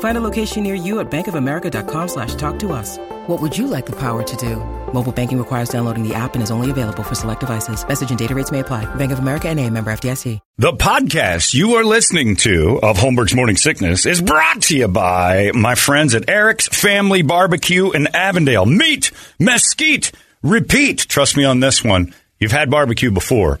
Find a location near you at bankofamerica.com slash talk to us. What would you like the power to do? Mobile banking requires downloading the app and is only available for select devices. Message and data rates may apply. Bank of America and a member FDIC. The podcast you are listening to of Holmberg's Morning Sickness is brought to you by my friends at Eric's Family Barbecue in Avondale. Meat, mesquite, repeat. Trust me on this one. You've had barbecue before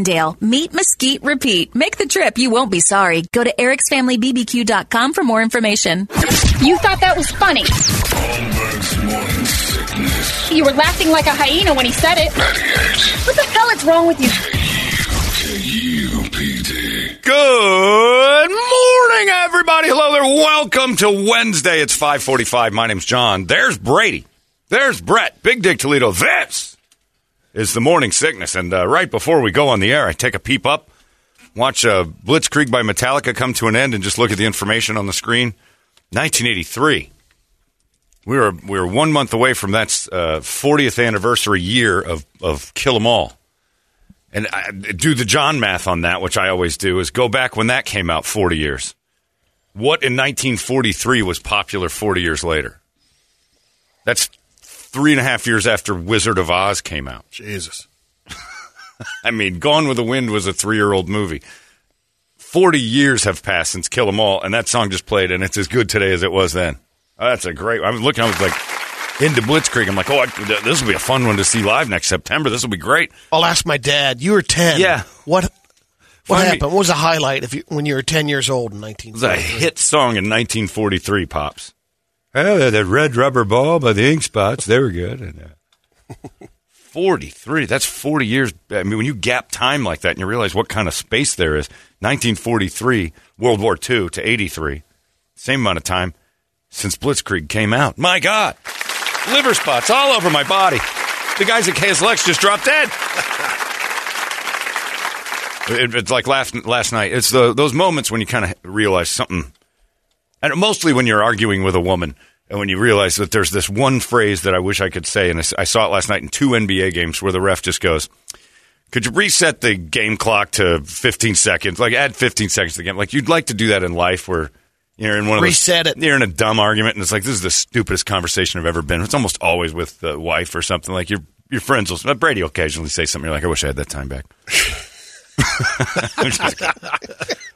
Avondale. Meat Mesquite Repeat. Make the trip. You won't be sorry. Go to ericsfamilybbq.com for more information. You thought that was funny. You were laughing like a hyena when he said it. What the hell is wrong with you? Good morning, everybody. Hello there. Welcome to Wednesday. It's 545. My name's John. There's Brady. There's Brett. Big Dick Toledo. This is the morning sickness. And uh, right before we go on the air, I take a peep up, watch uh, Blitzkrieg by Metallica come to an end, and just look at the information on the screen. 1983. We were we were one month away from that uh, 40th anniversary year of of Kill 'Em All, and I, do the John math on that, which I always do, is go back when that came out 40 years. What in 1943 was popular 40 years later? That's three and a half years after Wizard of Oz came out. Jesus. I mean, Gone with the Wind was a three year old movie. 40 years have passed since Kill 'Em All, and that song just played, and it's as good today as it was then. Oh, that's a great. I was looking, I was like, into Blitzkrieg. I'm like, oh, I, this will be a fun one to see live next September. This will be great. I'll ask my dad. You were 10. Yeah. What what Find me- happened? What was the highlight if you, when you were 10 years old in 1943? It was a hit song in 1943, Pops. Oh, that red rubber ball by the ink spots. They were good. And, uh, 43. That's 40 years. I mean, when you gap time like that and you realize what kind of space there is 1943, World War II to 83, same amount of time since Blitzkrieg came out. My God. Liver spots all over my body. The guys at KSLX just dropped dead. It- it's like last, last night. It's the, those moments when you kind of realize something and mostly when you're arguing with a woman and when you realize that there's this one phrase that I wish I could say, and I saw it last night in two NBA games where the ref just goes, "Could you reset the game clock to 15 seconds? Like add 15 seconds to the game. Like you'd like to do that in life, where you're in one of those- Reset it. You're in a dumb argument, and it's like this is the stupidest conversation I've ever been. It's almost always with the wife or something. Like your your friends will Brady will occasionally say something. You're like, I wish I had that time back.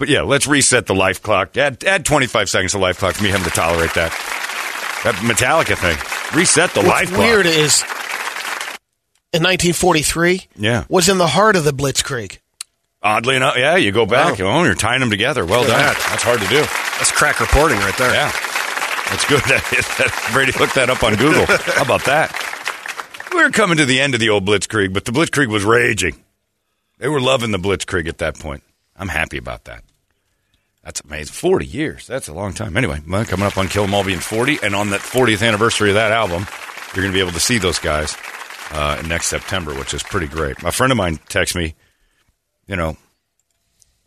I'm just kidding. But yeah, let's reset the life clock. Add, add 25 seconds to life clock for me having to tolerate that. That Metallica thing. Reset the life What's clock. weird is in 1943 Yeah. was in the heart of the Blitzkrieg. Oddly enough, yeah, you go back. Oh, you're tying them together. Well Look done. that. That's hard to do. That's crack reporting right there. Yeah. That's good. Brady looked that up on Google. How about that? We were coming to the end of the old Blitzkrieg, but the Blitzkrieg was raging. They were loving the Blitzkrieg at that point. I'm happy about that. That's amazing. 40 years. That's a long time. Anyway, coming up on Kill 'Em All being 40, and on that 40th anniversary of that album, you're going to be able to see those guys uh, next September, which is pretty great. A friend of mine texts me, you know,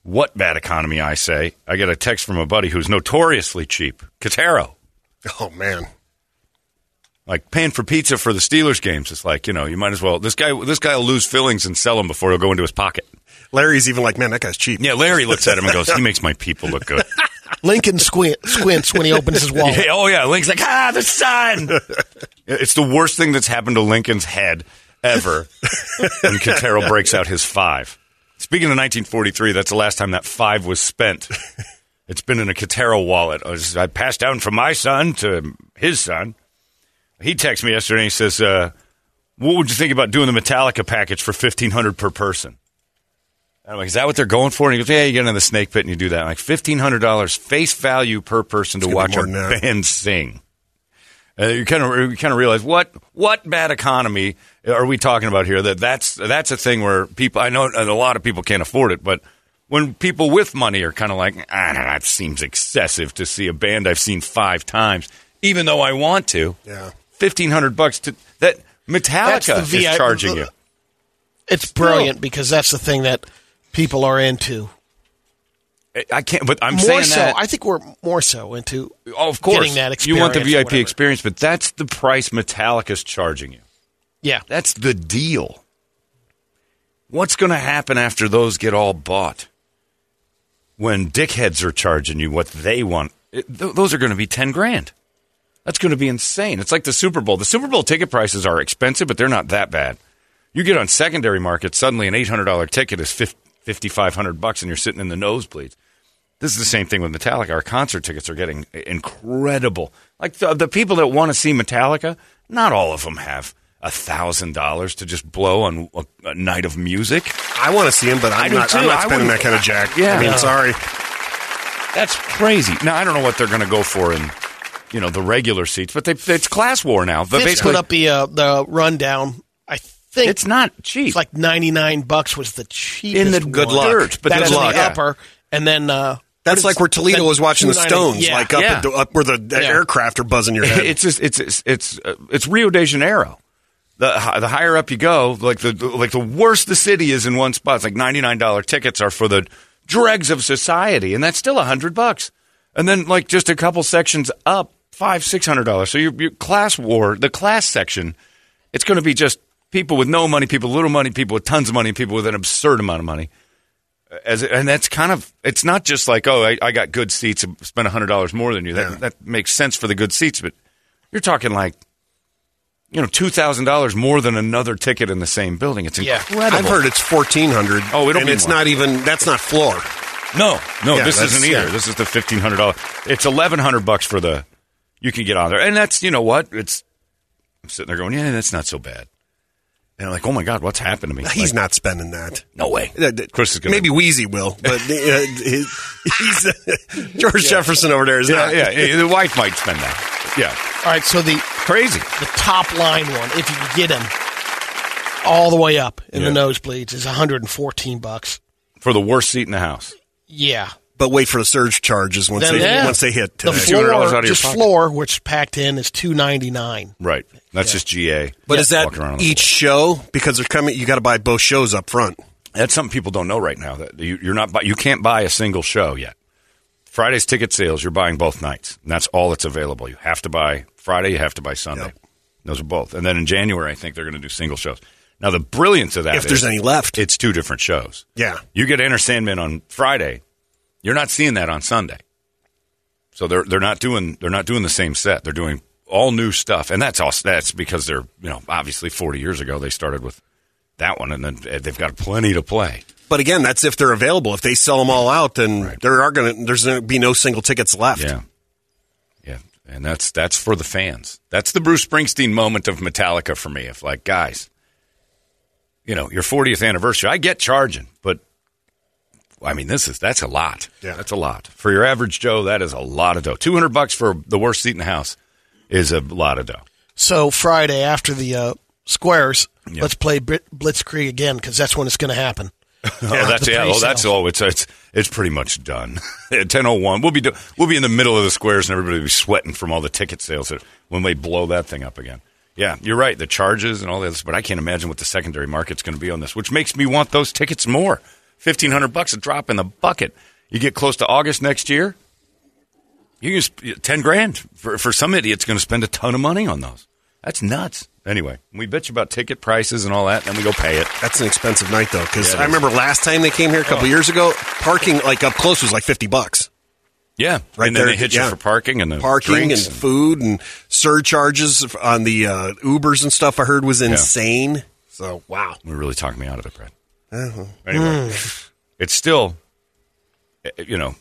what bad economy I say. I get a text from a buddy who's notoriously cheap, Quintero. Oh man. Like paying for pizza for the Steelers games. It's like you know you might as well. This guy this guy will lose fillings and sell them before he'll go into his pocket. Larry's even like, man, that guy's cheap. Yeah, Larry looks at him and goes, "He makes my people look good." Lincoln squint, squints when he opens his wallet. Yeah, oh yeah, Lincoln's like, ah, the sun. it's the worst thing that's happened to Lincoln's head ever. and Quintero breaks out his five. Speaking of 1943, that's the last time that five was spent. It's been in a Quintero wallet. I, I passed down from my son to his son. He texted me yesterday and he says, uh, "What would you think about doing the Metallica package for 1500 per person?" I'm like, is that what they're going for? And he goes, yeah, you get in the snake pit and you do that. I'm like fifteen hundred dollars face value per person to watch a more band sing. Uh, you kind of you kind of realize what what bad economy are we talking about here? That that's that's a thing where people I know a lot of people can't afford it, but when people with money are kind of like, ah, that seems excessive to see a band I've seen five times, even though I want to. Yeah. fifteen hundred bucks to that Metallica is VI charging you. It's brilliant because that's the thing that people are into. I can't, but I'm more saying so, that. I think we're more so into. Oh, of course. getting that you want the VIP experience, but that's the price Metallica's charging you. Yeah, That's the deal. What's going to happen after those get all bought? When dickheads are charging you what they want, it, th- those are going to be 10 grand. That's going to be insane. It's like the Super Bowl. The Super Bowl ticket prices are expensive, but they're not that bad. You get on secondary market, suddenly an $800 ticket is 5500 bucks and you're sitting in the nosebleeds. This is the same thing with Metallica. Our concert tickets are getting incredible. Like the, the people that want to see Metallica, not all of them have a thousand dollars to just blow on a, a night of music. I want to see him, but I I'm not. I'm not spending that kind of jack. Yeah. I mean, No. sorry. That's crazy. Now I don't know what they're going to go for in, you know, the regular seats, but they, it's class war now. But Fitz basically, put up the uh, the rundown. I think it's not cheap. it's like ninety nine bucks was the cheapest. In the one. good luck. Dirt, but that's good in luck, the upper, and then uh, That's what like where Toledo then was watching the Stones, yeah. like up, Yeah. at the- up where the, the Yeah. aircraft are buzzing your head. it's just it's it's it's uh, it's Rio de Janeiro. The the higher up you go, like the like the worse the city is in one spot. It's like ninety nine dollar tickets are for the dregs of society, and that's still a hundred bucks. And then like just a couple sections up, five six hundred dollars. So your your class war, the class section, it's going to be just people with no money, people with little money, people with tons of money, people with an absurd amount of money. As and that's kind of it's not just like oh I, I got good seats, and spent hundred dollars more than you. That Yeah. that makes sense for the good seats, but you're talking like you know two thousand dollars more than another ticket in the same building. It's Yeah. incredible. I've heard it's fourteen hundred. Oh, it'll and it's more. not even. That's not floor. no, no, Yeah, this isn't either. yeah. This is the fifteen hundred dollars. It's eleven hundred bucks for the you can get on there, and that's you know what it's. I'm sitting there going, yeah, that's not so bad. And I'm like, oh my god, what's happened to me? He's Like, not spending that. no way. Chris is gonna maybe Weezy will, but uh, he- he's George Jefferson over there is Yeah, not. yeah, yeah, the wife might spend that. Yeah, All right, so the crazy. the top line one, if you could get him all the way up in the nosebleeds, is one hundred and fourteen bucks. for the worst seat in the house. Yeah, But wait for the surge charges once Then- they yeah. once they hit. the Today. $200 out floor, of just pocket. floor, which packed in, is two ninety nine. Right. That's just GA. But is that Walking around each show? Because they're coming, you got to buy both shows up front. That's something people don't know right now. That you, you're not. You can't buy a single show yet. Friday's ticket sales. You're buying both nights, and that's all that's available. You have to buy Friday. You have to buy Sunday. Yep. Those are both. And then in January, I think they're going to do single shows. Now the brilliance of that, If there's any left. it's two different shows. Yeah. You get Enter Sandman on Friday. You're not seeing that on Sunday. So they're they're not doing they're not doing the same set. They're doing all new stuff, and that's all. That's because they're you know obviously 40 years ago they started with that one, and then eh, they've got plenty to play. But again, that's if they're available. If they sell them all out, then Right. there are going to there's going to be no single tickets left. Yeah, yeah, and that's that's for the fans. That's the Bruce Springsteen moment of Metallica for me. If like guys, you know, your 40th anniversary, I get charging, but I mean, this is that's a lot. Yeah. that's a lot for your average Joe. That is a lot of dough. 200 bucks for the worst seat in the house is a lot of dough. So Friday after the uh, squares, Yeah. let's play Blitzkrieg again because that's when it's going to happen. Oh, that's yeah. Oh, that's all. It's it's it's pretty much done. At ten oh one, we'll be do, we'll be in the middle of the squares, and everybody will be sweating from all the ticket sales that, when they blow that thing up again. Yeah, you're right. The charges and all this, but I can't imagine what the secondary market's going to be on this, which makes me want those tickets more. Fifteen hundred bucks a drop in the bucket. You get close to August next year, you can sp- ten grand for for some idiot's going to spend a ton of money on those. That's nuts. Anyway, we bitch about ticket prices and all that, and then we go pay it. That's an expensive night though, because Yeah, it I is. remember last time they came here a couple years ago, parking like up close was like fifty bucks. Yeah, Right and then there, they hit yeah. you for parking and the Parking and drinks food and surcharges on the uh, Ubers and stuff. I heard was insane. So wow, We're really talked me out of it, Brad. Uh-huh. Anyway, Hmm. it's still, eh, you know,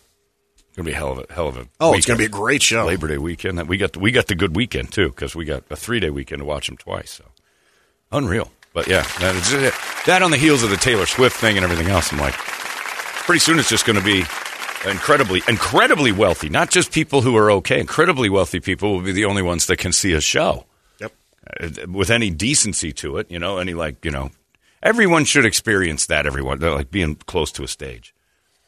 to be a hell of a hell of a. oh, it's going to be a great show. Labor Day weekend. We got the, we got the good weekend too because we got a three day weekend to watch them twice. So unreal. But yeah, that, is it. that on the heels of the Taylor Swift thing and everything else, I'm like, pretty soon it's just going to be incredibly incredibly wealthy. Not just people who are okay. Incredibly wealthy people will be the only ones that can see a show Yep. uh, with any decency to it, you know, any like, you know, everyone should experience that. Everyone, They're like being close to a stage.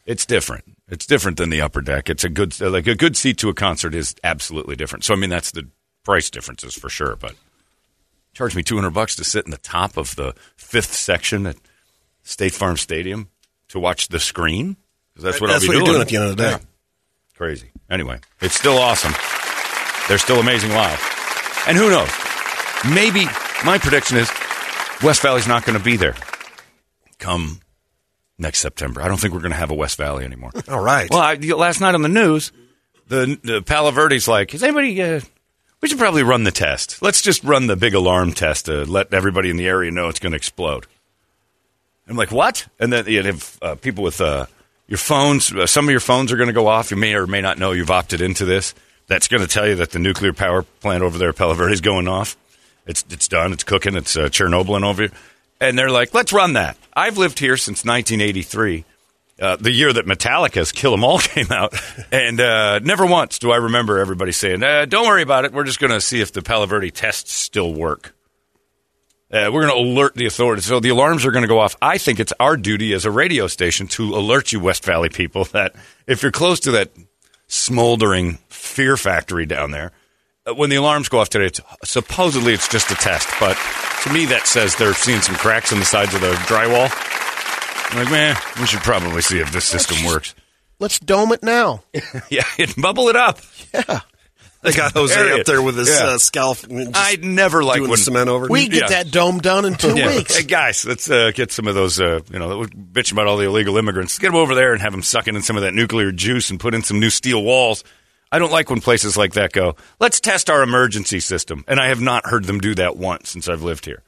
It's different. It's different than the upper deck. It's a good, like a good seat to a concert is absolutely different. So I mean, that's the price differences for sure. But charge me two hundred bucks to sit in the top of the fifth section at State Farm Stadium to watch the screen. 'Cause That's what That's I'll be what doing doing at the end of the day. Yeah. Crazy. Anyway, it's still awesome. They're still amazing live. And who knows? Maybe my prediction is West Valley's not going to be there come next September. I don't think we're going to have a West Valley anymore. All right. Well, I, last night on the news, the, the Palo Verde's like, is anybody? Uh, we should probably run the test. Let's just run the big alarm test to let everybody in the area know it's going to explode. I'm like, what? And then you have uh, people with uh, your phones. Uh, some of your phones are going to go off. You may or may not know you've opted into this. That's going to tell you that the nuclear power plant over there at Palo Verde is going off. It's it's done. It's cooking. It's uh, Chernobyl over here. And they're like, let's run that. I've lived here since 1983 uh, the year that Metallica's "Kill 'Em All" came out, and uh, never once do I remember everybody saying, uh, "Don't worry about it. We're just going to see if the Palo tests still work." Uh, we're going to alert the authorities, so the alarms are going to go off. I think it's our duty as a radio station to alert you, West Valley people, that if you're close to that smoldering fear factory down there, when the alarms go off today, it's, supposedly it's just a test, but to me that says they're seeing some cracks in the sides of the drywall. I'm like, man, we should probably see if this system works. Let's dome it now. yeah, bubble it up. Yeah. they got Jose Area. up there with his Yeah. uh, scalp. and just I never like doing when the cement over. We get Yeah. that dome done in two Yeah. weeks. Hey guys, let's uh, get some of those. Uh, you know, that bitching about all the illegal immigrants. Get them over there and have them sucking in some of that nuclear juice and put in some new steel walls. I don't like when places like that go. Let's test our emergency system, and I have not heard them do that once since I've lived here.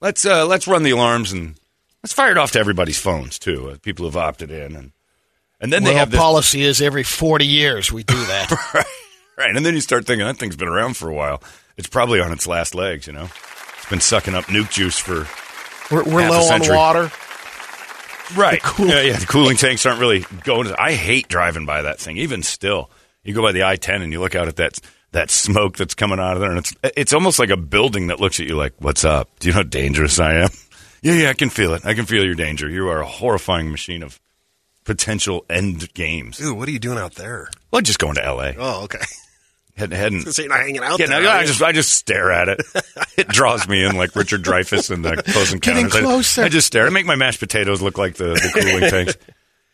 Let's uh, let's run the alarms and let's fire it off to everybody's phones too. Uh, people who've opted in, and and then well, they have this policy is every 40 years we do that. right, right. And then you start thinking that thing's been around for a while. It's probably on its last legs. You know, it's been sucking up nuke juice for We're, we're low on water. Right. cool- Yeah, yeah. The cooling tanks aren't really going. To, I hate driving by that thing. Even still, you go by the I ten and you look out at that that smoke that's coming out of there, and it's it's almost like a building that looks at you like, "What's up? Do you know how dangerous I am?" Yeah, yeah. I can feel it. I can feel your danger. You are a horrifying machine of potential end games. Dude, what are you doing out there? Well, I'm just going to L.A. Oh, okay. Heading, heading. So you're not hanging out Yeah, there. no, I just I just stare at it. It draws me in like Richard Dreyfuss and the Close Getting Encounters. I- closer. I, just stare. I make my mashed potatoes look like the, the cooling tanks.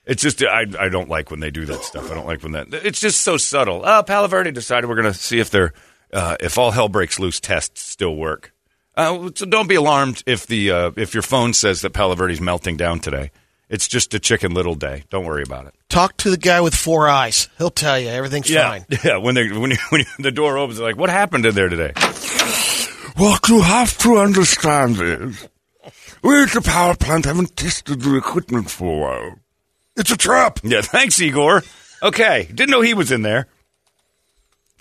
It's just I I don't like when they do that stuff. I don't like when that. It's just so subtle. Oh, Palo Verde decided we're going to see if they're uh, if all hell breaks loose tests still work. Uh, so don't be alarmed if the uh, if your phone says that Palo Verde's melting down today. It's just a chicken little day. Don't worry about it. Talk to the guy with four eyes. He'll tell you everything's fine. Yeah, when they when, you, when you, the door opens, they're like, "What happened in there today?" What you have to understand is, we at the power plant haven't tested the equipment for a while. It's a trap. Yeah, thanks, Igor. Okay, didn't know he was in there.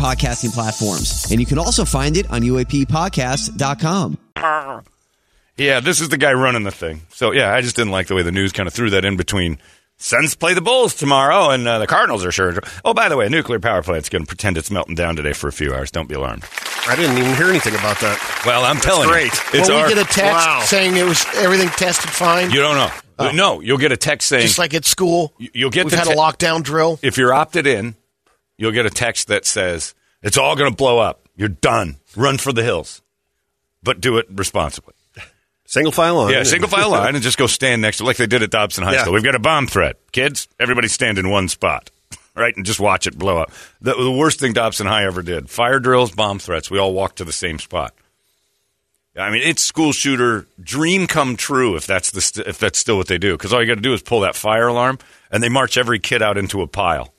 podcasting platforms. And you can also find it on UAPpodcast.com. Yeah, this is the guy running the thing. So yeah, I just didn't like the way the news kind of threw that in between Suns play the Bulls tomorrow, and uh, the Cardinals are sure. Oh, by the way, a nuclear power plant's going to pretend it's melting down today for a few hours. Don't be alarmed. I didn't even hear anything about that. Well, I'm That's telling great. you, it's Will our, we get a text Wow. saying it was everything tested fine? you don't know. No, you'll get a text saying Just like at school, You- you'll get we've the had te- a lockdown drill. if you're opted in, you'll get a text that says it's all going to blow up. You're done. Run for the hills, but do it responsibly. Single file line. Yeah, single file line and just go stand next to like they did at Dobson High Yeah. School. We've got a bomb threat. Kids, everybody stand in one spot. Right, and just watch it blow up. The, the worst thing Dobson High ever did: fire drills, bomb threats. We all walked to the same spot. I mean, it's school shooter dream come true if that's the st- if that's still what they do. Because all you got to do is pull that fire alarm, and they march every kid out into a pile.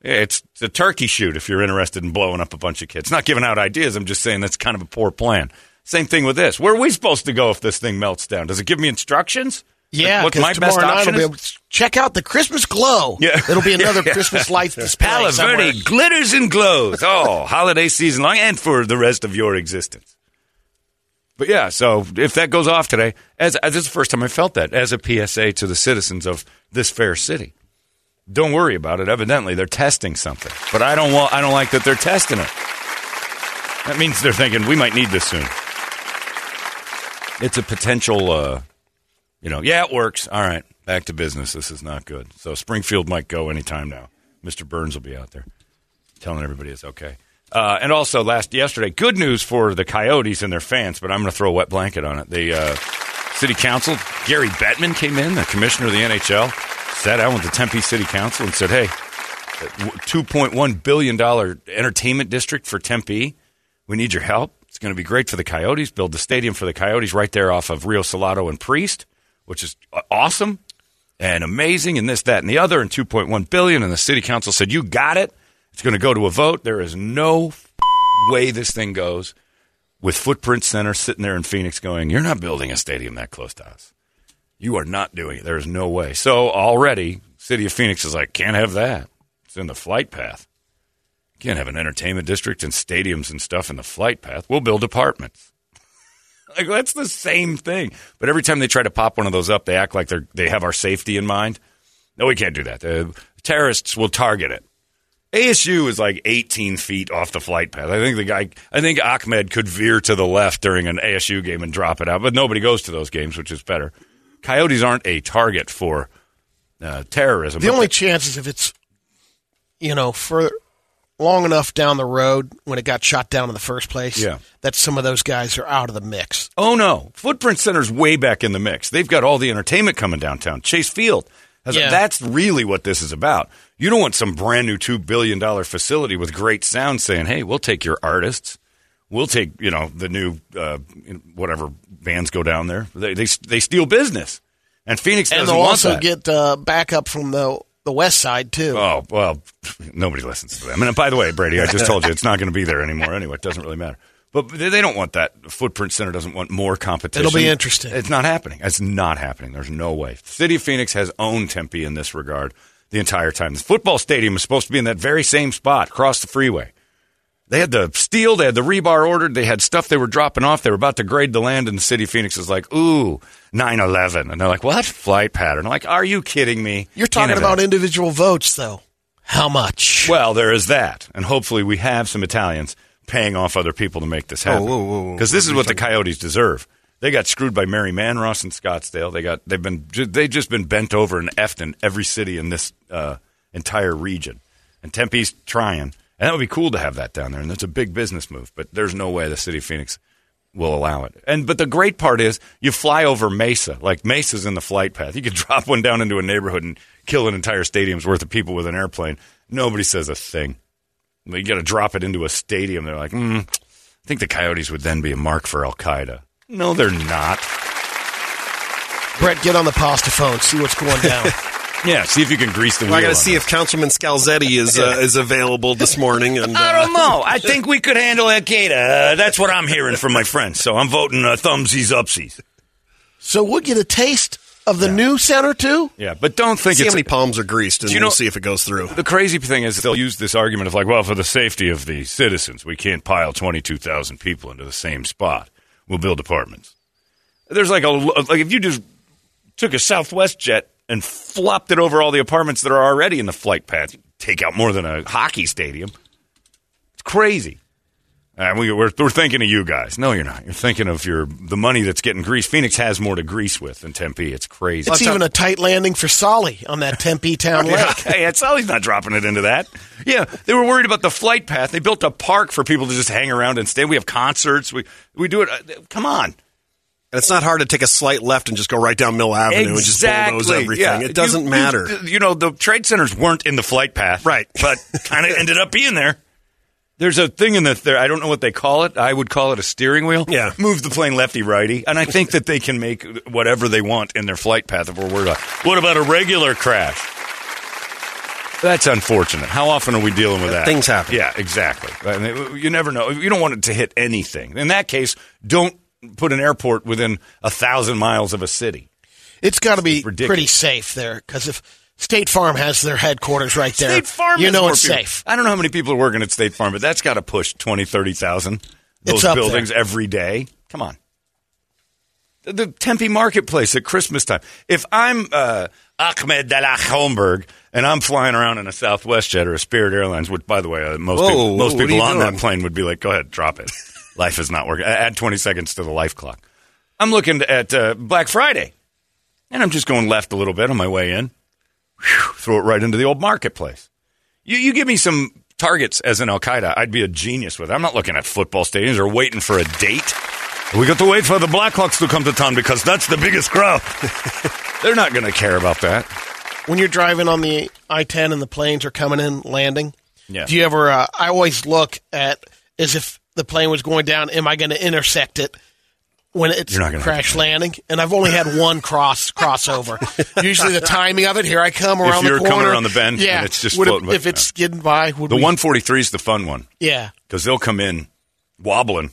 It's, a turkey shoot if you're interested in blowing up a bunch of kids. Not giving out ideas. I'm just saying that's kind of a poor plan. Same thing with this. Where are we supposed to go if this thing melts down? Does it give me instructions? Yeah, what 'cause my best option be check out the Christmas glow. Yeah. it'll be another Yeah. Christmas lights display. Palo. Verde glitters and glows. Oh, holiday season long and for the rest of your existence. But yeah, so if that goes off today, as, as this is the first time I felt that as a PSA to the citizens of this fair city. Don't worry about it. Evidently, they're testing something, but I don't want. I don't like that they're testing it. That means they're thinking we might need this soon. It's a potential. Uh, you know, yeah, it works. All right, back to business. This is not good. So Springfield might go anytime now. Mr. Burns will be out there telling everybody it's okay. Uh, and also, last yesterday, good news for the Coyotes and their fans, but I'm going to throw a wet blanket on it. They uh, city council, Gary Bettman came in, the commissioner of the NHL, sat down with the Tempe City Council and said, "Hey, $2.1 billion entertainment district for Tempe. We need your help. It's going to be great for the Coyotes. Build the stadium for the Coyotes right there off of Rio Salado and Priest, which is awesome and amazing and this, that, and the other, and 2.1 billion. And the city council said, You got it. It's going to go to a vote. There is no way this thing goes with Footprint Center sitting there in Phoenix going, You're not building a stadium that close to us. You are not doing it. There is no way. So already, City of Phoenix is like, Can't have that. It's in the flight path. Can't have an entertainment district and stadiums and stuff in the flight path. We'll build apartments. like that's the same thing. But every time they try to pop one of those up, they act like they're they have our safety in mind. No, we can't do that. The terrorists will target it. ASU is like 18 feet off the flight path. I think the guy, I think Ahmed could veer to the left during an ASU game and drop it out, but nobody goes to those games, which is better. Coyotes aren't a target for uh, terrorism. The only they- chance is if it's, you know, for long enough down the road when it got shot down in the first place, Yeah. that some of those guys are out of the mix. Oh no, Footprint Center's way back in the mix. They've got all the entertainment coming downtown. Chase Field. Has- Yeah. That's really what this is about. You don't want some brand new two billion dollar facility with great sound saying, "Hey, we'll take your artists. We'll take you know the new uh, whatever bands go down there. They they, they steal business." And Phoenix And doesn't they'll want also that. get uh, backup from the the west side too. Oh well, nobody listens to them. And by the way, Brady, I just told you it's not going to be there anymore anyway. It doesn't really matter. But they don't want that. Footprint Center doesn't want more competition. It'll be interesting. It's not happening. It's not happening. There's no way. The City of Phoenix has owned Tempe in this regard the entire time. The football stadium is supposed to be in that very same spot across the freeway. They had the steel, they had the rebar ordered, they had stuff they were dropping off. They were about to grade the land, and the city of Phoenix is like, ooh, 9 11. And they're like, what? Flight pattern. I'm like, are you kidding me? You're talking have about individual votes, though. How much? Well, there is that, and hopefully we have some Italians paying off other people to make this happen. whoa, whoa, whoa. Because this is what the Coyotes deserve. They got screwed by Mary Manross in Scottsdale. They got they've been they just been bent over and effed in every city in this uh, entire region. And Tempe's trying, and that would be cool to have that down there. And that's a big business move. But there's no way the city of Phoenix will allow it. And but the great part is you fly over Mesa, like Mesa's in the flight path. You could drop one down into a neighborhood and kill an entire stadium's worth of people with an airplane. Nobody says a thing. You got to drop it into a stadium. They're like, mm, I think the Coyotes would then be a mark for Al Qaeda. No, they're not. Brett, get on the pasta phone. See what's going down. Yeah, see if you can grease the wheel. I got to see that. if Councilman Scalzetti is uh, is available this morning. And I uh, don't know. I think we could handle Al Qaeda. Uh, that's what I'm hearing from my friends. So I'm voting uh, thumbsies upsies. so we'll get a taste of the new center too. Yeah, but don't think see how it's many palms are greased, and you know- we'll see if it goes through. The crazy thing is they'll use this argument of like, well, for the safety of the citizens, we can't pile 22,000 people into the same spot. We'll build apartments. There's like a like if you just took a Southwest jet and flopped it over all the apartments that are already in the flight path. Take out more than a hockey stadium. It's crazy. Uh, we, we're, we're thinking of you guys. No, you're not. You're thinking of your the money that's getting greased. Phoenix has more to grease with than Tempe. It's crazy. It's even a tight landing for Sully on that Tempe Town Yeah, Lake. hey, it's always not dropping it into that. Yeah, they were worried about the flight path. They built a park for people to just hang around and stay. We have concerts. We we do it. Uh, come on. And it's not hard to take a slight left and just go right down Mill Avenue and just bulldoze everything. Yeah. It doesn't You- matter. You, you know, the trade centers weren't in the flight path, Right. But kind of ended up being there. There's a thing in the there. I don't know what they call it. I would call it a steering wheel. Yeah. move the plane lefty righty, and I think that they can make whatever they want in their flight path. If we're worried about, what about a regular crash? That's unfortunate. How often are we dealing with that? Things happen. Yeah, exactly. I mean, you never know. You don't want it to hit anything. In that case, don't put an airport within a thousand miles of a city. It's got to be ridiculous. pretty safe there because if State Farm has their headquarters right there, State Farm, you has know more it's people. safe. I don't know how many people are working at State Farm, but that's got to push 20, 30,000. Those It's up buildings there. every day. Come on. The, the Tempe Marketplace at Christmas time. If I'm uh, Ahmed Dalah Holmberg and I'm flying around in a Southwest jet or a Spirit Airlines, which, by the way, uh, most Whoa, people, most what are people on doing? that plane would be like, go ahead, drop it. life is not working. Add 20 seconds to the life clock. I'm looking at uh, Black Friday, and I'm just going left a little bit on my way in Whew, throw it right into the old marketplace. You, you give me some targets as an Al Qaeda, I'd be a genius with it. I'm not looking at football stadiums or waiting for a date. We got to wait for the Blackhawks to come to town because that's the biggest crowd. They're not going to care about that. When you're driving on the I-10 and the planes are coming in landing, Yeah. do you ever? Uh, I always look at as if the plane was going down. Am I going to intersect it? When it's You're not gonna crash landing, and I've only had one cross crossover. Usually, the timing of it. Here I come around the corner. coming around the bend yeah. and it's just would it- floating by- if it's skidding by, would The we, 143 is the fun one Yeah, because they'll come in wobbling.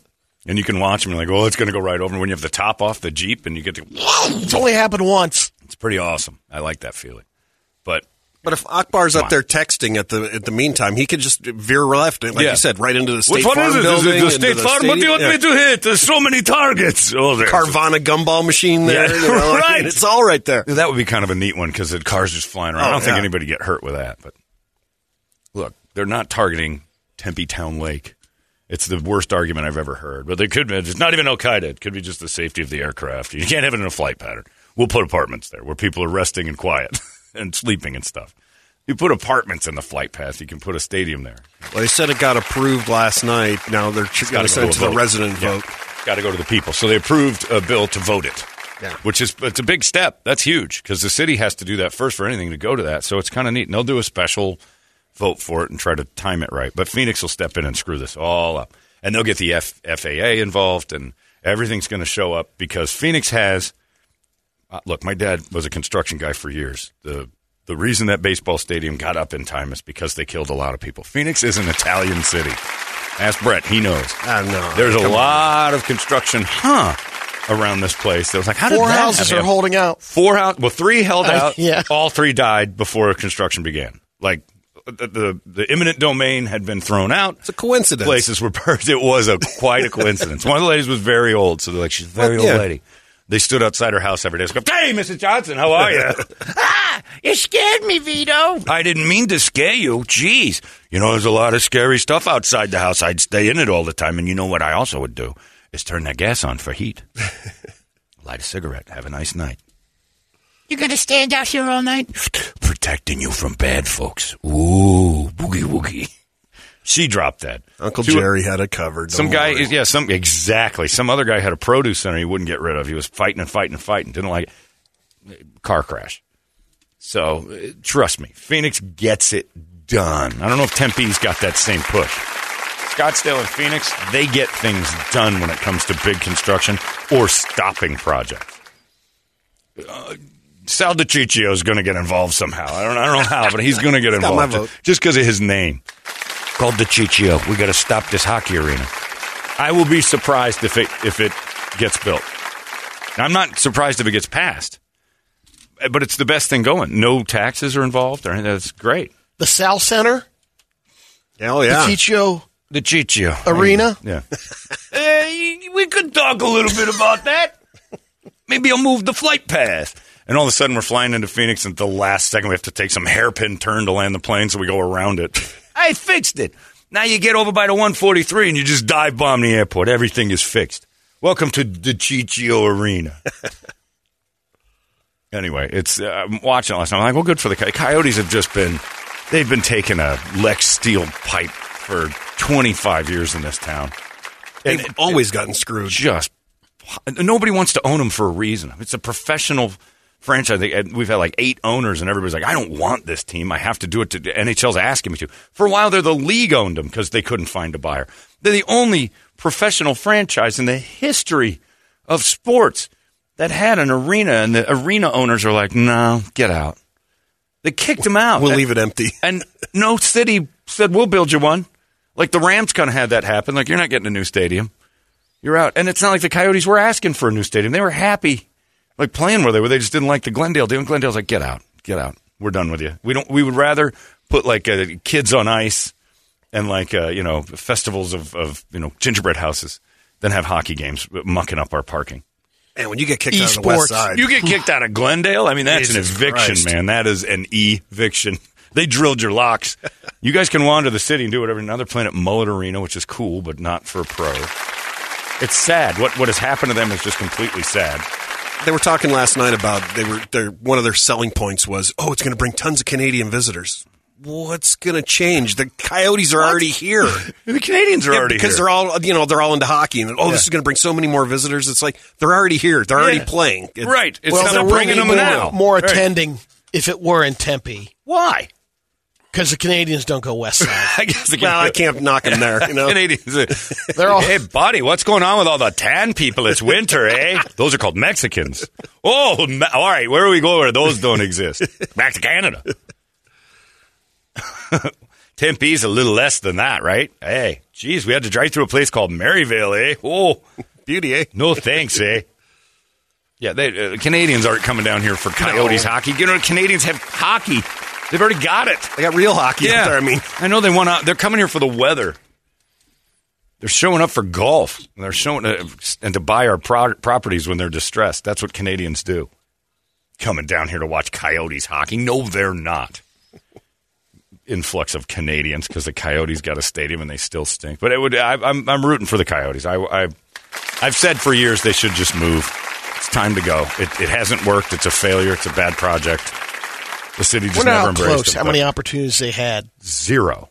And you can watch them. You're like, oh, it's going to go right over. When you have the top off the Jeep and you get to, it's only happened once. it's pretty awesome. I like that feeling. But if Akbar's Come up on. there texting at the at the meantime, he could just veer left, like Yeah. you said, right into the State Which one Farm is it? Is building. it the into State Farm? What do you want stadium. me to hit? There's so many targets. Oh, there's Carvana gumball machine there. Yeah, you know, mean, right. it's all right there. That would be kind of a neat one because the car's just flying around. Oh, I don't oh, think yeah. anybody get hurt with that. But look, they're not targeting Tempe Town Lake. It's the worst argument I've ever heard. But they could be. It's not even Al Qaeda. It could be just the safety of the aircraft. You can't have it in a flight pattern. We'll put apartments there where people are resting and quiet and sleeping and stuff. You put apartments in the flight path. You can put a stadium there. Well, they said it got approved last night. Now they're going Gotta to send it to the vote. resident Yeah. vote. Got to go to the people. So they approved a bill to vote it. Yeah. Which is it's a big step. That's huge because the city has to do that first for anything to go to that. So it's kind of neat. And they'll do a special vote for it and try to time it right. But Phoenix will step in and screw this all up, and they'll get the F- FAA involved, and everything's going to show up because Phoenix has. Uh, look, my dad was a construction guy for years. the The reason that baseball stadium got up in time is because they killed a lot of people. Phoenix is an Italian city. Ask Brett; he knows. I know. There's a Come lot of construction, huh, around this place. That was like, how did Four that houses happen? are holding out. Four house, well, three held Uh, out. yeah. all three died before construction began. Like the, the the eminent domain had been thrown out. It's a coincidence. Places were burned. It was a quite a coincidence. One of the ladies was very old, so they're like, she's a very Well, yeah. old lady. They stood outside her house every day. Go, hey, Mrs. Johnson, how are you? ah, you scared me, Vito. I didn't mean to scare you. Jeez, you know, there's a lot of scary stuff outside the house. I'd stay in it all the time, and you know what I also would do is turn that gas on for heat. Light a cigarette. Have a nice night. You're gonna stand out here all night? Protecting you from bad folks. Ooh, boogie woogie. She dropped that. Uncle She- Jerry had it covered. Some guy, worry. yeah, some exactly. Some other guy had a produce center he wouldn't get rid of. He was fighting and fighting and fighting. Didn't like it. Car crash. So uh, trust me, Phoenix gets it done. I don't know if Tempe's got that same push. Scottsdale and Phoenix, they get things done when it comes to big construction or stopping projects. Uh, Sal DiCiccio is going to get involved somehow. I don't, I don't know how, but he's going to get involved just because of his name. Called DiCiccio. We got to stop this hockey arena. I will be surprised if it if it gets built. I'm not surprised if it gets passed, but it's the best thing going. No taxes are involved, or. That's great. The Sal Center, Hell yeah. the Chicho The Chichio Arena. Yeah. Eh, we could talk a little bit about that. Maybe I'll move the flight path. And all of a sudden, we're flying into Phoenix, and at the last second, we have to take some hairpin turn to land the plane, so we go around it. I fixed it. Now you get over by the 143 and you just dive bomb the airport. Everything is fixed. Welcome to the Chichio Arena. anyway, it's uh, I'm watching it last night. I'm like, well, good for the Coy- Coyotes. Have just been they've been taking a Lex steel pipe for 25 years in this town. They've always gotten screwed. Just nobody wants to own them for a reason. It's a professional franchise. We've had like eight owners, and everybody's like, I don't want this team. I have to do it. To NHL's asking me to. For a while there, the league owned them because they couldn't find a buyer. They're the only professional franchise in the history of sports that had an arena, and the arena owners are like, no, get out. They kicked them out. We'll leave it empty. And no city said, we'll build you one. Like the Rams kind of had that happen. Like, you're not getting a new stadium. You're out. And it's not like the Coyotes were asking for a new stadium. They were happy, like playing where they were. They just didn't like the Glendale deal. And Glendale's like, get out, get out. We're done with you. We don't. We would rather put like uh, kids on ice and like uh, you know festivals of, of you know gingerbread houses than have hockey games mucking up our parking. And when you get kicked out of the west side, You get kicked out of Glendale. I mean, that's an eviction, Christ. man. That is an eviction. They drilled your locks. you guys can wander the city and do whatever. Now they're playing at Mullet Arena, which is cool, but not for pro. It's sad. What what has happened to them is just completely sad. They were talking last night about they were their one of their selling points was oh it's going to bring tons of Canadian visitors. What's going to change? The Coyotes are already here. The Canadians are Yeah, already because here. they're all you know they're all into hockey and oh Yeah. this is going to bring so many more visitors. It's like they're already here. They're already playing. It- right. It's well, not there bringing them more, now. more Right. attending if it were in Tempe Why? Because the Canadians don't go west side. I guess the Well, I can't knock them there. You know, Canadians. uh, They're all- hey, buddy, what's going on with all the tan people? It's winter, eh? Those are called Mexicans. Oh, ma- all right. Where do we go where those don't exist? Back to Canada. Tempe's a little less than that, right? Hey, geez, we had to drive through a place called Maryvale, eh? Oh, beauty, eh? no thanks, eh? Yeah, they, uh, Canadians aren't coming down here for Coyotes hockey. You know, Canadians have hockey. They've already got it. They got real hockey Yeah, there. I mean, I know they want to. They're coming here for the weather. They're showing up for golf. They're showing uh, and to buy our pro- properties when they're distressed. That's what Canadians do. Coming down here to watch Coyotes hockey? No, they're not. Influx of Canadians because the Coyotes got a stadium and they still stink. But it would. I, I'm I'm rooting for the Coyotes. I, I I've said for years they should just move. It's time to go. It, it hasn't worked. It's a failure. It's a bad project. The city just never embraced close. it, How many opportunities they had? zero.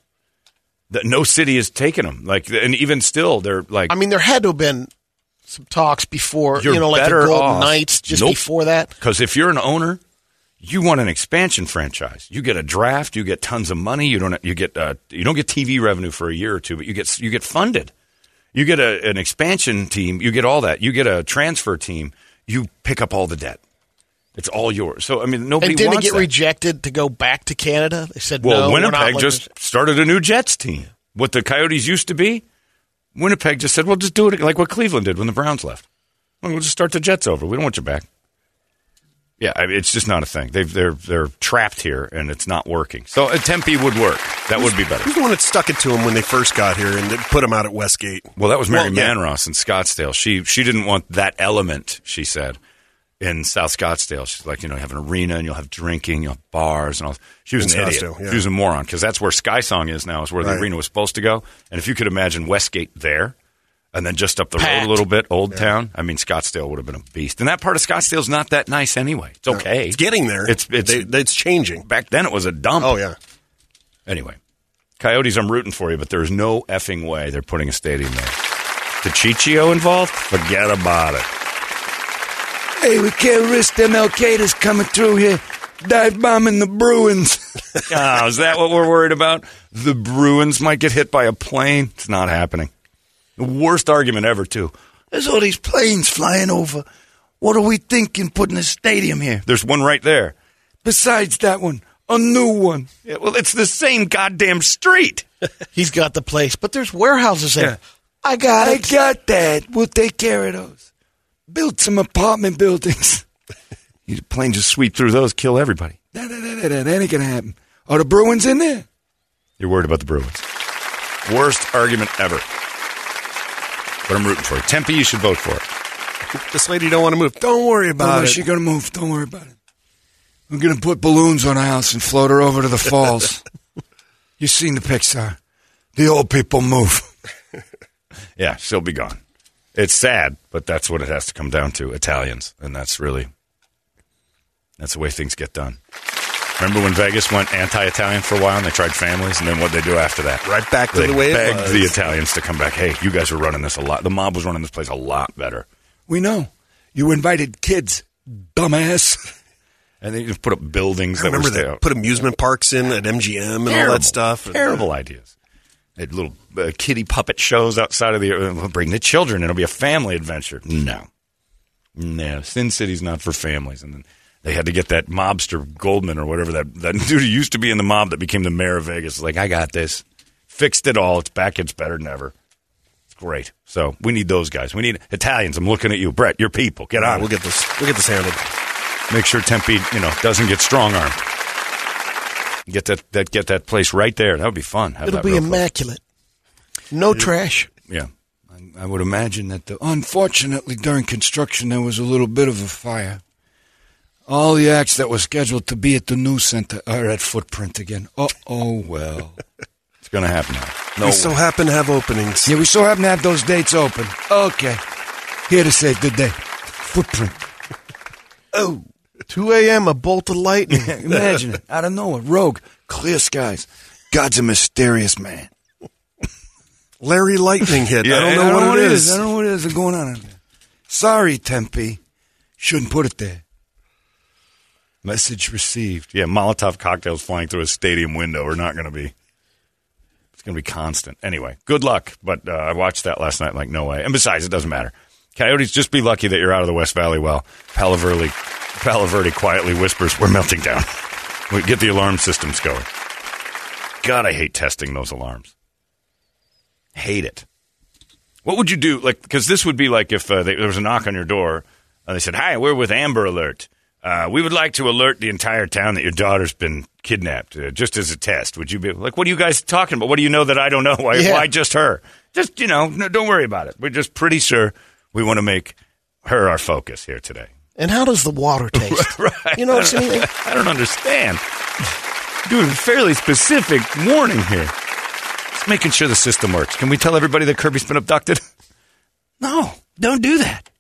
That no city has taken them. Like, and even still, they're like. I mean, there had to have been some talks before. You're you know, like the Golden off- Knights just Nope. before that. Because if you're an owner, you want an expansion franchise. You get a draft. You get tons of money. You don't. You get. Uh, you don't get TV revenue for a year or two, but you get. You get funded. You get a, an expansion team. You get all that. You get a transfer team. You pick up all the debt. It's all yours. So I mean, nobody And didn't it wants get that. rejected to go back to Canada? They said Well, no. we're not Winnipeg just to- started a new Jets team. What the Coyotes used to be, Winnipeg just said, "Well, just do it like what Cleveland did when the Browns left. Well, we'll just start the Jets over. We don't want you back." Yeah, I mean, it's just not a thing. They've, they're they're trapped here, and it's not working. So a Tempe would work. That would be better. who's the one that stuck it to them when they first got here and they put them out at Westgate? Well, that was Mary Well, yeah. Manross in Scottsdale. She she didn't want that element. She said in South Scottsdale, she's like, you know, you have an arena and you'll have drinking, you'll have bars and all. She was In an idiot. Scottsdale, yeah. She was a moron because that's where SkySong is now. Is where the Right. arena was supposed to go. And if you could imagine Westgate there. And then just up the road a little bit, Old Town. I mean, Scottsdale would have been a beast. And that part of Scottsdale's not that nice anyway. It's okay. It's getting there. It's it's They- it's changing. back then. It was a dump. Oh yeah. Anyway, Coyotes, I'm rooting for you, but there's no effing way they're putting a stadium there. The Chichio involved? Forget about it. Hey, we can't risk them Al Qaeda's coming through here, dive bombing the Bruins. oh, is that what we're worried about? The Bruins might get hit by a plane? It's not happening. The worst argument ever, too. There's all these planes flying over. What are we thinking putting a stadium here? There's one right there. Besides that one, a new one. Yeah, well, it's the same goddamn street. He's got the place, but there's warehouses there. Yeah. I got I it. got that. We'll take care of those. Build some apartment buildings. the plane just sweep through those, kill everybody. That, that, that, that, that ain't gonna happen. Are the Bruins in there? You're worried about the Bruins. Worst argument ever. But I'm rooting for it. Tempe, you should vote for it. This lady don't want to move. Don't worry about Oh, it. she gonna move. Don't worry about it. I'm going to put balloons on a house and float her over to the falls. You've seen the Pixar. The old people move. yeah, she'll be gone. It's sad, but that's what it has to come down to. Italians, and that's really that's the way things get done. Remember when Vegas went anti-Italian for a while, and they tried families, and then what they do after that? Right back to They the way it begged was. the Italians to come back. Hey, you guys were running this a lot. The mob was running this place a lot better. We know. You invited kids, dumbass. And they just put up buildings I that remember they put amusement parks in at MGM and all that stuff. Terrible ideas. Little uh, kitty puppet shows outside of the. Uh, we'll bring the children. It'll be a family adventure. No, no. Sin City's not for families. And then they had to get that mobster Goldman or whatever that that dude who used to be in the mob that became the mayor of Vegas. Like I got this, fixed it all. It's back. It's better than ever. It's great. So we need those guys. We need Italians. I'm looking at you, Brett. Your people. Get on. We'll get this. We'll get this handled. Make sure Tempe, you know, doesn't get strong armed. Get that, that get that place right there. That would be fun. Have It'll be real close. immaculate. No trash. Yeah. I, I would imagine that, the, unfortunately, during construction, there was a little bit of a fire. All the acts that were scheduled to be at the news center are at Footprint again. Uh oh, well. it's going to happen now. No. we so happen to have openings. yeah, we so happen to have those dates open. Okay. Here to save the day. Footprint. Oh. 2 a.m. a bolt of lightning. Imagine it. Out of nowhere. Rogue. Clear skies. God's a mysterious man. Larry Lightning hit. Yeah, I don't know what it is. I don't know what it is going on. in there. Sorry, Tempe. Shouldn't put it there. Message received. Yeah, Molotov cocktails flying through a stadium window are not going to be. It's going to be constant. Anyway, good luck. But uh, I watched that last night. Like, no way. And besides, it doesn't matter. Coyotes, just be lucky that you're out of the West Valley well. Palo Verde, Palo Verde quietly whispers, "We're melting down." we get the alarm systems going. God, I hate testing those alarms. Hate it. What would you do? Like, because this would be like if uh, they, there was a knock on your door and they said, "Hi, we're with Amber Alert. Uh, we would like to alert the entire town that your daughter's been kidnapped, uh, just as a test." Would you be like, "What are you guys talking about? What do you know that I don't know? Why, Yeah. why just her? Just you know, no, don't worry about it. We're just pretty sure we want to make her our focus here today." And how does the water taste? right. You know what I mean? I don't understand. Dude, a fairly specific warning here. Just making sure the system works. Can we tell everybody that Kirby's been abducted? No, don't do that.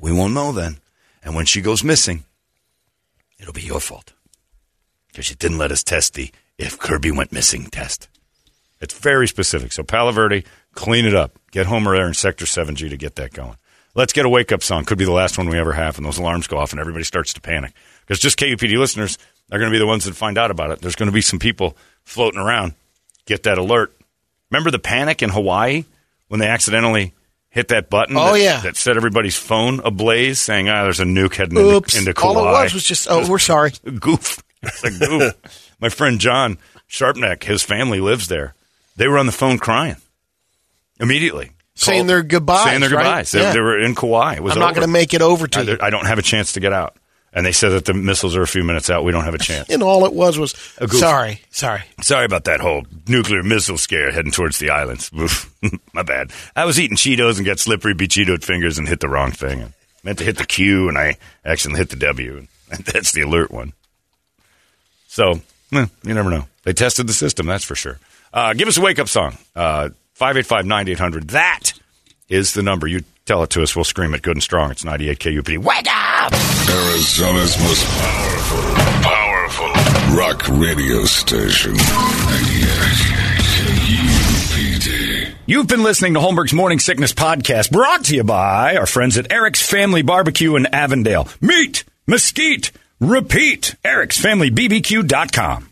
We won't know then. And when she goes missing, it'll be your fault. Because you didn't let us test the if Kirby went missing test. It's very specific. So Palo Verde, clean it up. Get Homer there in Sector 7G to get that going. Let's get a wake up song. Could be the last one we ever have, and those alarms go off and everybody starts to panic. Because just KUPD listeners are going to be the ones that find out about it. There's going to be some people floating around. Get that alert. Remember the panic in Hawaii when they accidentally hit that button? Oh, that, yeah. That set everybody's phone ablaze, saying, ah, there's a nuke heading Oops. into, into Kauai. All it was was just, oh, we're sorry. goof. It's a goof. My friend John Sharpneck, his family lives there. They were on the phone crying immediately, Saying Called- their goodbyes, saying their right? goodbyes. They, Yeah. they were in Kauai. It was I'm not going to make it over to I, you. I don't have a chance to get out. And they said that the missiles are a few minutes out. We don't have a chance. And all it was was, sorry, sorry. Sorry about that whole nuclear missile scare heading towards the islands. My bad. I was eating Cheetos and got slippery, be Cheetoed fingers and hit the wrong thing. And meant to hit the Q and I accidentally hit the W. And that's the alert one. So, eh, you never know. They tested the system, that's for sure. Uh, give us a wake up song. Uh, 585 9800. That is the number. You tell it to us. We'll scream it good and strong. It's 98 KUPD. Wake up! Arizona's most powerful, powerful rock radio station. 98 KUPD. You've been listening to Holmberg's Morning Sickness Podcast, brought to you by our friends at Eric's Family Barbecue in Avondale. Meat, mesquite, repeat. Eric'sFamilyBBQ.com.